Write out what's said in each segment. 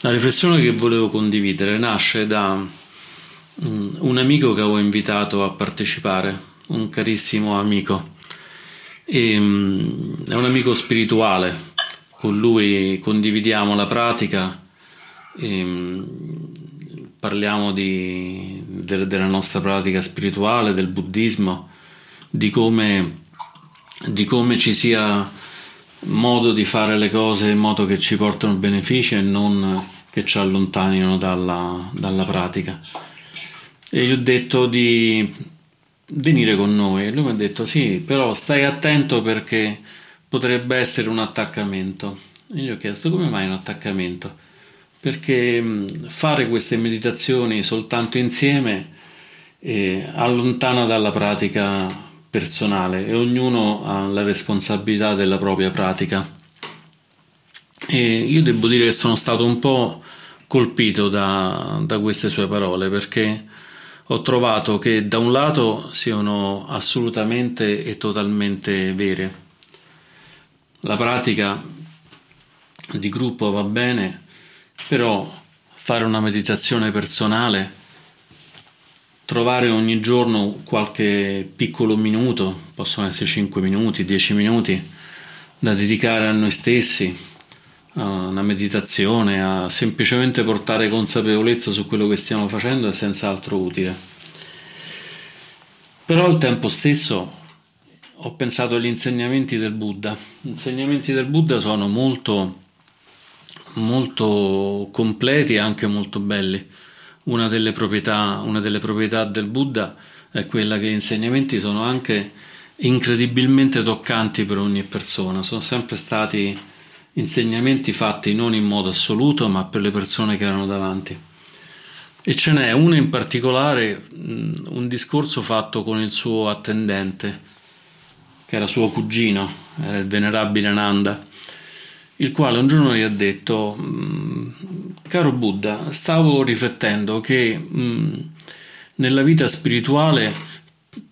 La riflessione che volevo condividere nasce da mm, un amico che avevo invitato a partecipare, un carissimo amico. E, mm, è un amico spirituale, con lui condividiamo la pratica, e, mm, parliamo di, de, della nostra pratica spirituale, del buddismo, di come, di come ci sia modo di fare le cose in modo che ci portano benefici e non che ci allontanino dalla, dalla pratica. E gli ho detto di venire con noi e lui mi ha detto sì, però stai attento perché potrebbe essere un attaccamento. E gli ho chiesto come mai un attaccamento? Perché fare queste meditazioni soltanto insieme eh, allontana dalla pratica personale e ognuno ha la responsabilità della propria pratica. E io devo dire che sono stato un po' colpito da, da queste sue parole perché ho trovato che da un lato siano assolutamente e totalmente vere. La pratica di gruppo va bene, però fare una meditazione personale trovare ogni giorno qualche piccolo minuto, possono essere 5 minuti, 10 minuti, da dedicare a noi stessi, a una meditazione, a semplicemente portare consapevolezza su quello che stiamo facendo è senz'altro utile. Però al tempo stesso ho pensato agli insegnamenti del Buddha. Gli insegnamenti del Buddha sono molto, molto completi e anche molto belli una delle, proprietà, una delle proprietà del Buddha è quella che gli insegnamenti sono anche incredibilmente toccanti per ogni persona, sono sempre stati insegnamenti fatti non in modo assoluto ma per le persone che erano davanti. E ce n'è uno in particolare, un discorso fatto con il suo attendente, che era suo cugino, era il venerabile Ananda, il quale un giorno gli ha detto Caro Buddha, stavo riflettendo che mh, nella vita spirituale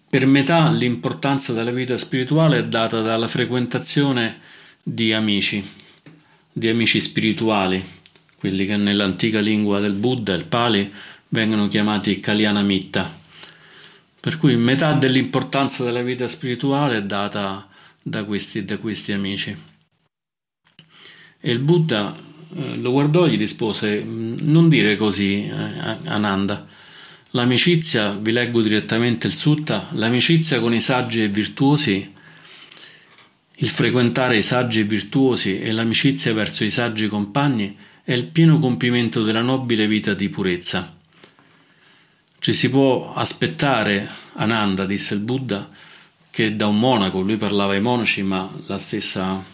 per metà l'importanza della vita spirituale è data dalla frequentazione di amici, di amici spirituali, quelli che nell'antica lingua del Buddha, il Pali, vengono chiamati Kalyanamitta. Per cui metà dell'importanza della vita spirituale è data da questi, da questi amici. E il Buddha eh, lo guardò e gli rispose: mm, Non dire così, eh, Ananda. L'amicizia, vi leggo direttamente il sutta, l'amicizia con i saggi e virtuosi, il frequentare i saggi e virtuosi e l'amicizia verso i saggi compagni è il pieno compimento della nobile vita di purezza. Ci si può aspettare, Ananda, disse il Buddha, che da un monaco, lui parlava ai monaci, ma la stessa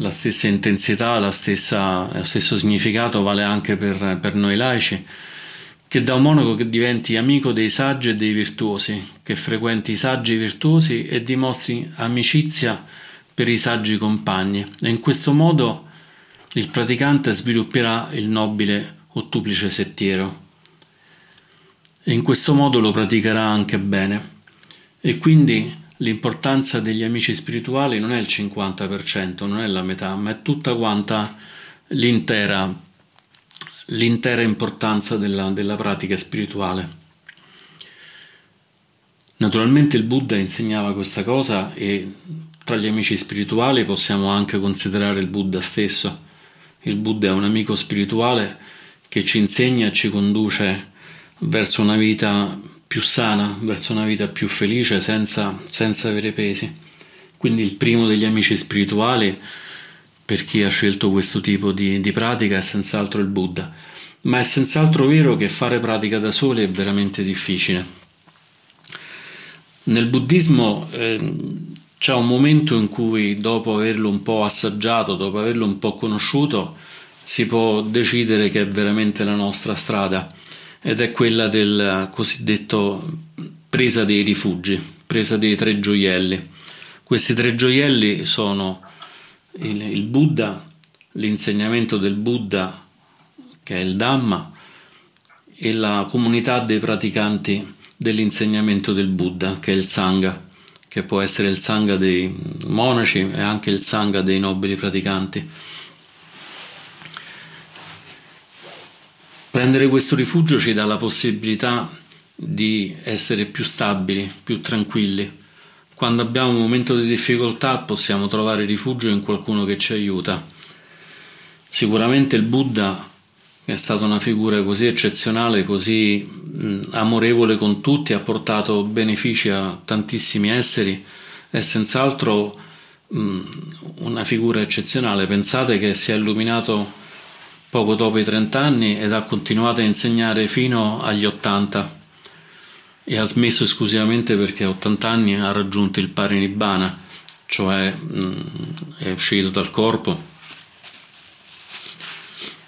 la stessa intensità, stessa, lo stesso significato vale anche per, per noi laici, che da un monaco che diventi amico dei saggi e dei virtuosi, che frequenti i saggi e i virtuosi e dimostri amicizia per i saggi compagni. E in questo modo il praticante svilupperà il nobile ottuplice settiero. E in questo modo lo praticherà anche bene. E quindi l'importanza degli amici spirituali non è il 50%, non è la metà, ma è tutta quanta l'intera, l'intera importanza della, della pratica spirituale. Naturalmente il Buddha insegnava questa cosa e tra gli amici spirituali possiamo anche considerare il Buddha stesso. Il Buddha è un amico spirituale che ci insegna e ci conduce verso una vita più sana, verso una vita più felice senza, senza avere pesi. Quindi il primo degli amici spirituali per chi ha scelto questo tipo di, di pratica è senz'altro il Buddha. Ma è senz'altro vero che fare pratica da soli è veramente difficile. Nel buddismo eh, c'è un momento in cui dopo averlo un po' assaggiato, dopo averlo un po' conosciuto, si può decidere che è veramente la nostra strada ed è quella del cosiddetto presa dei rifugi, presa dei tre gioielli. Questi tre gioielli sono il, il Buddha, l'insegnamento del Buddha, che è il Dhamma, e la comunità dei praticanti dell'insegnamento del Buddha, che è il Sangha, che può essere il Sangha dei monaci e anche il Sangha dei nobili praticanti. Prendere questo rifugio ci dà la possibilità di essere più stabili, più tranquilli. Quando abbiamo un momento di difficoltà possiamo trovare rifugio in qualcuno che ci aiuta. Sicuramente il Buddha è stata una figura così eccezionale, così amorevole con tutti, ha portato benefici a tantissimi esseri, è senz'altro una figura eccezionale. Pensate che si è illuminato poco dopo i 30 anni ed ha continuato a insegnare fino agli 80 e ha smesso esclusivamente perché a 80 anni ha raggiunto il parinibbana, cioè mh, è uscito dal corpo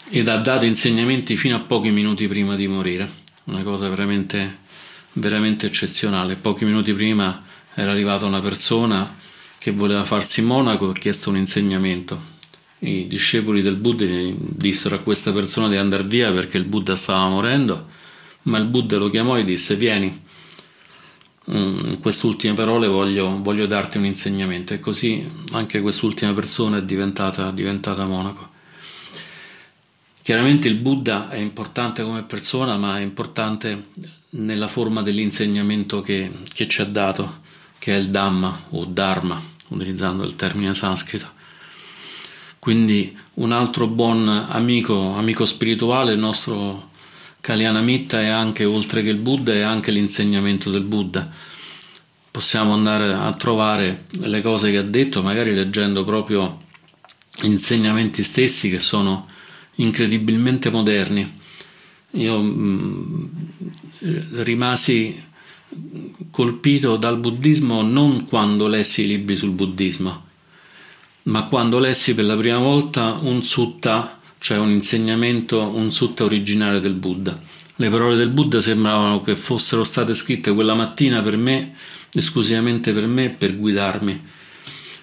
ed ha dato insegnamenti fino a pochi minuti prima di morire, una cosa veramente, veramente eccezionale. Pochi minuti prima era arrivata una persona che voleva farsi monaco e ha chiesto un insegnamento. I discepoli del Buddha dissero a questa persona di andare via perché il Buddha stava morendo, ma il Buddha lo chiamò e disse vieni, mm, in queste ultime parole voglio, voglio, darti un insegnamento e così anche quest'ultima persona è diventata, diventata monaco. Chiaramente il Buddha è importante come persona, ma è importante nella forma dell'insegnamento che, che ci ha dato, che è il Dhamma o Dharma, utilizzando il termine sanscrito. Quindi un altro buon amico, amico spirituale, il nostro Kalyanamitta è anche, oltre che il Buddha, è anche l'insegnamento del Buddha. Possiamo andare a trovare le cose che ha detto, magari leggendo proprio gli insegnamenti stessi che sono incredibilmente moderni. Io mm, rimasi colpito dal buddismo non quando lessi i libri sul buddismo, ma quando lessi per la prima volta un sutta, cioè un insegnamento, un sutta originale del Buddha. Le parole del Buddha sembravano che fossero state scritte quella mattina per me, esclusivamente per me, per guidarmi.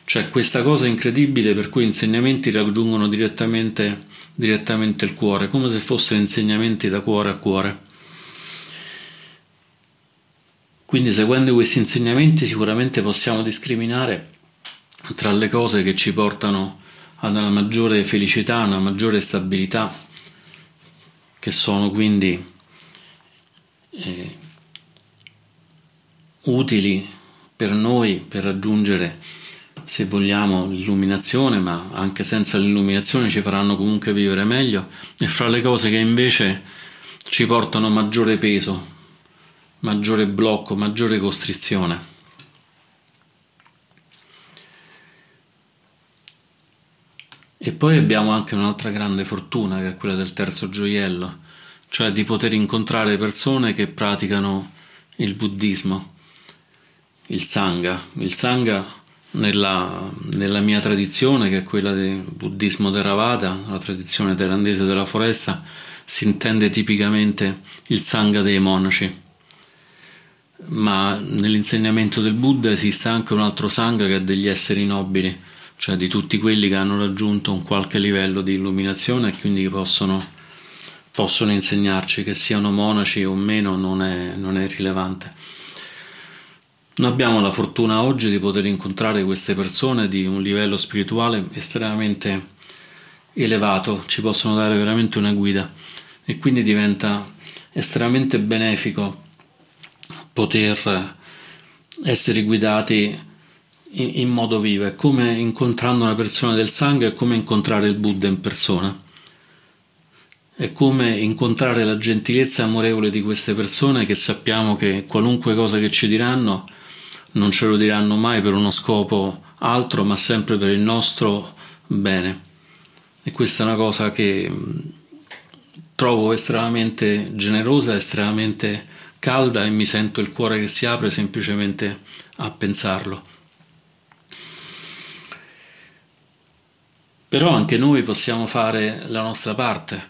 Cioè questa cosa incredibile per cui insegnamenti raggiungono direttamente direttamente il cuore, come se fossero insegnamenti da cuore a cuore. Quindi seguendo questi insegnamenti sicuramente possiamo discriminare tra le cose che ci portano ad una maggiore felicità, una maggiore stabilità, che sono quindi eh, utili per noi per raggiungere se vogliamo, l'illuminazione, ma anche senza l'illuminazione ci faranno comunque vivere meglio, e fra le cose che invece ci portano maggiore peso, maggiore blocco, maggiore costrizione. E poi abbiamo anche un'altra grande fortuna, che è quella del terzo gioiello, cioè di poter incontrare persone che praticano il buddismo, il sangha. Il sangha nella, nella, mia tradizione, che è quella del buddismo Theravada, la tradizione thailandese della foresta, si intende tipicamente il sangha dei monaci. Ma nell'insegnamento del Buddha esiste anche un altro sangha che è degli esseri nobili, cioè di tutti quelli che hanno raggiunto un qualche livello di illuminazione e quindi possono, possono insegnarci che siano monaci o meno non è, non è rilevante. Noi abbiamo la fortuna oggi di poter incontrare queste persone di un livello spirituale estremamente elevato, ci possono dare veramente una guida e quindi diventa estremamente benefico poter essere guidati in, in modo vivo. È come incontrando una persona del sangue, è come incontrare il Buddha in persona. È come incontrare la gentilezza amorevole di queste persone che sappiamo che qualunque cosa che ci diranno non ce lo diranno mai per uno scopo altro, ma sempre per il nostro bene. E questa è una cosa che trovo estremamente generosa, estremamente calda e mi sento il cuore che si apre semplicemente a pensarlo. Però anche noi possiamo fare la nostra parte,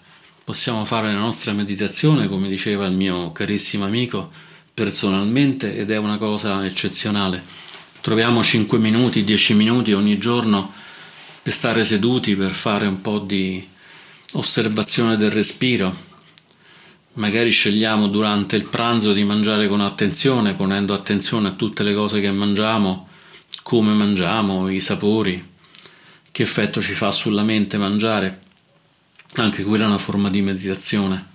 possiamo fare la nostra meditazione, come diceva il mio carissimo amico, personalmente ed è una cosa eccezionale. Troviamo 5 minuti, 10 minuti ogni giorno per stare seduti, per fare un po' di osservazione del respiro. Magari scegliamo durante il pranzo di mangiare con attenzione, ponendo attenzione a tutte le cose che mangiamo, come mangiamo, i sapori, che effetto ci fa sulla mente mangiare. Anche quella è una forma di meditazione.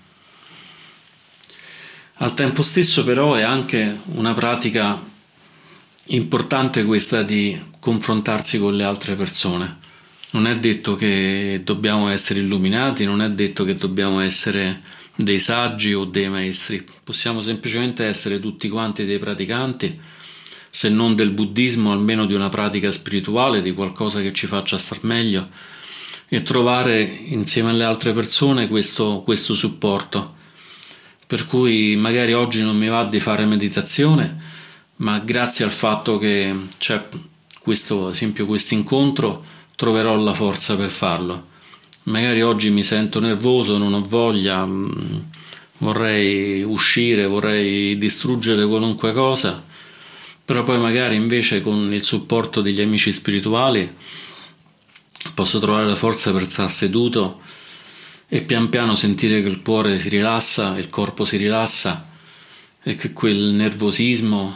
Al tempo stesso però è anche una pratica importante questa di confrontarsi con le altre persone. Non è detto che dobbiamo essere illuminati, non è detto che dobbiamo essere dei saggi o dei maestri, possiamo semplicemente essere tutti quanti dei praticanti, se non del buddismo, almeno di una pratica spirituale, di qualcosa che ci faccia star meglio e trovare insieme alle altre persone questo, questo supporto. Per cui magari oggi non mi va di fare meditazione, ma grazie al fatto che c'è questo, ad esempio, questo incontro, troverò la forza per farlo magari oggi mi sento nervoso, non ho voglia, mm, vorrei uscire, vorrei distruggere qualunque cosa, però poi magari invece con il supporto degli amici spirituali posso trovare la forza per stare seduto e pian piano sentire che il cuore si rilassa, il corpo si rilassa e che quel nervosismo,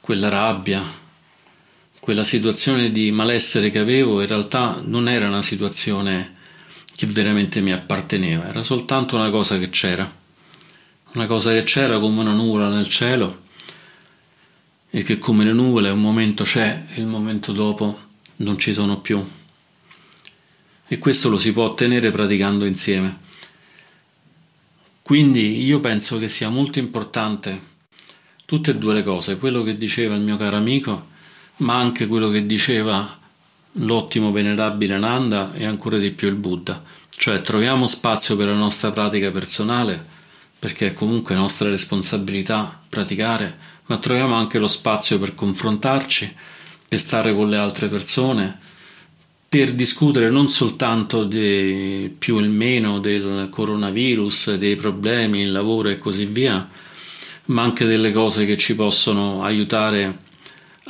quella rabbia, quella situazione di malessere che avevo in realtà non era una situazione che veramente mi apparteneva, era soltanto una cosa che c'era, una cosa che c'era come una nuvola nel cielo e che come le nuvole un momento c'è e il momento dopo non ci sono più. E questo lo si può ottenere praticando insieme. Quindi io penso che sia molto importante tutte e due le cose, quello che diceva il mio caro amico, ma anche quello che diceva l'ottimo venerabile Nanda e ancora di più il Buddha, cioè troviamo spazio per la nostra pratica personale, perché è comunque nostra responsabilità praticare, ma troviamo anche lo spazio per confrontarci, per stare con le altre persone, per discutere non soltanto di più e meno del coronavirus, dei problemi, il lavoro e così via, ma anche delle cose che ci possono aiutare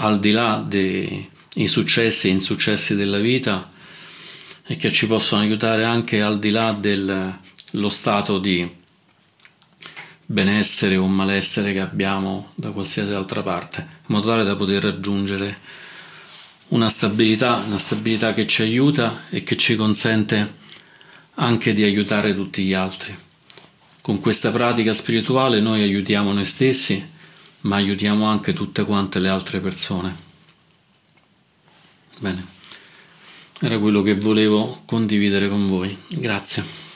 al di là dei successi e insuccessi della vita e che ci possono aiutare anche al di là dello stato di benessere o malessere che abbiamo da qualsiasi altra parte, in modo tale da poter raggiungere una stabilità, una stabilità che ci aiuta e che ci consente anche di aiutare tutti gli altri. Con questa pratica spirituale noi aiutiamo noi stessi, ma aiutiamo anche tutte quante le altre persone. Bene, era quello che volevo condividere con voi. Grazie.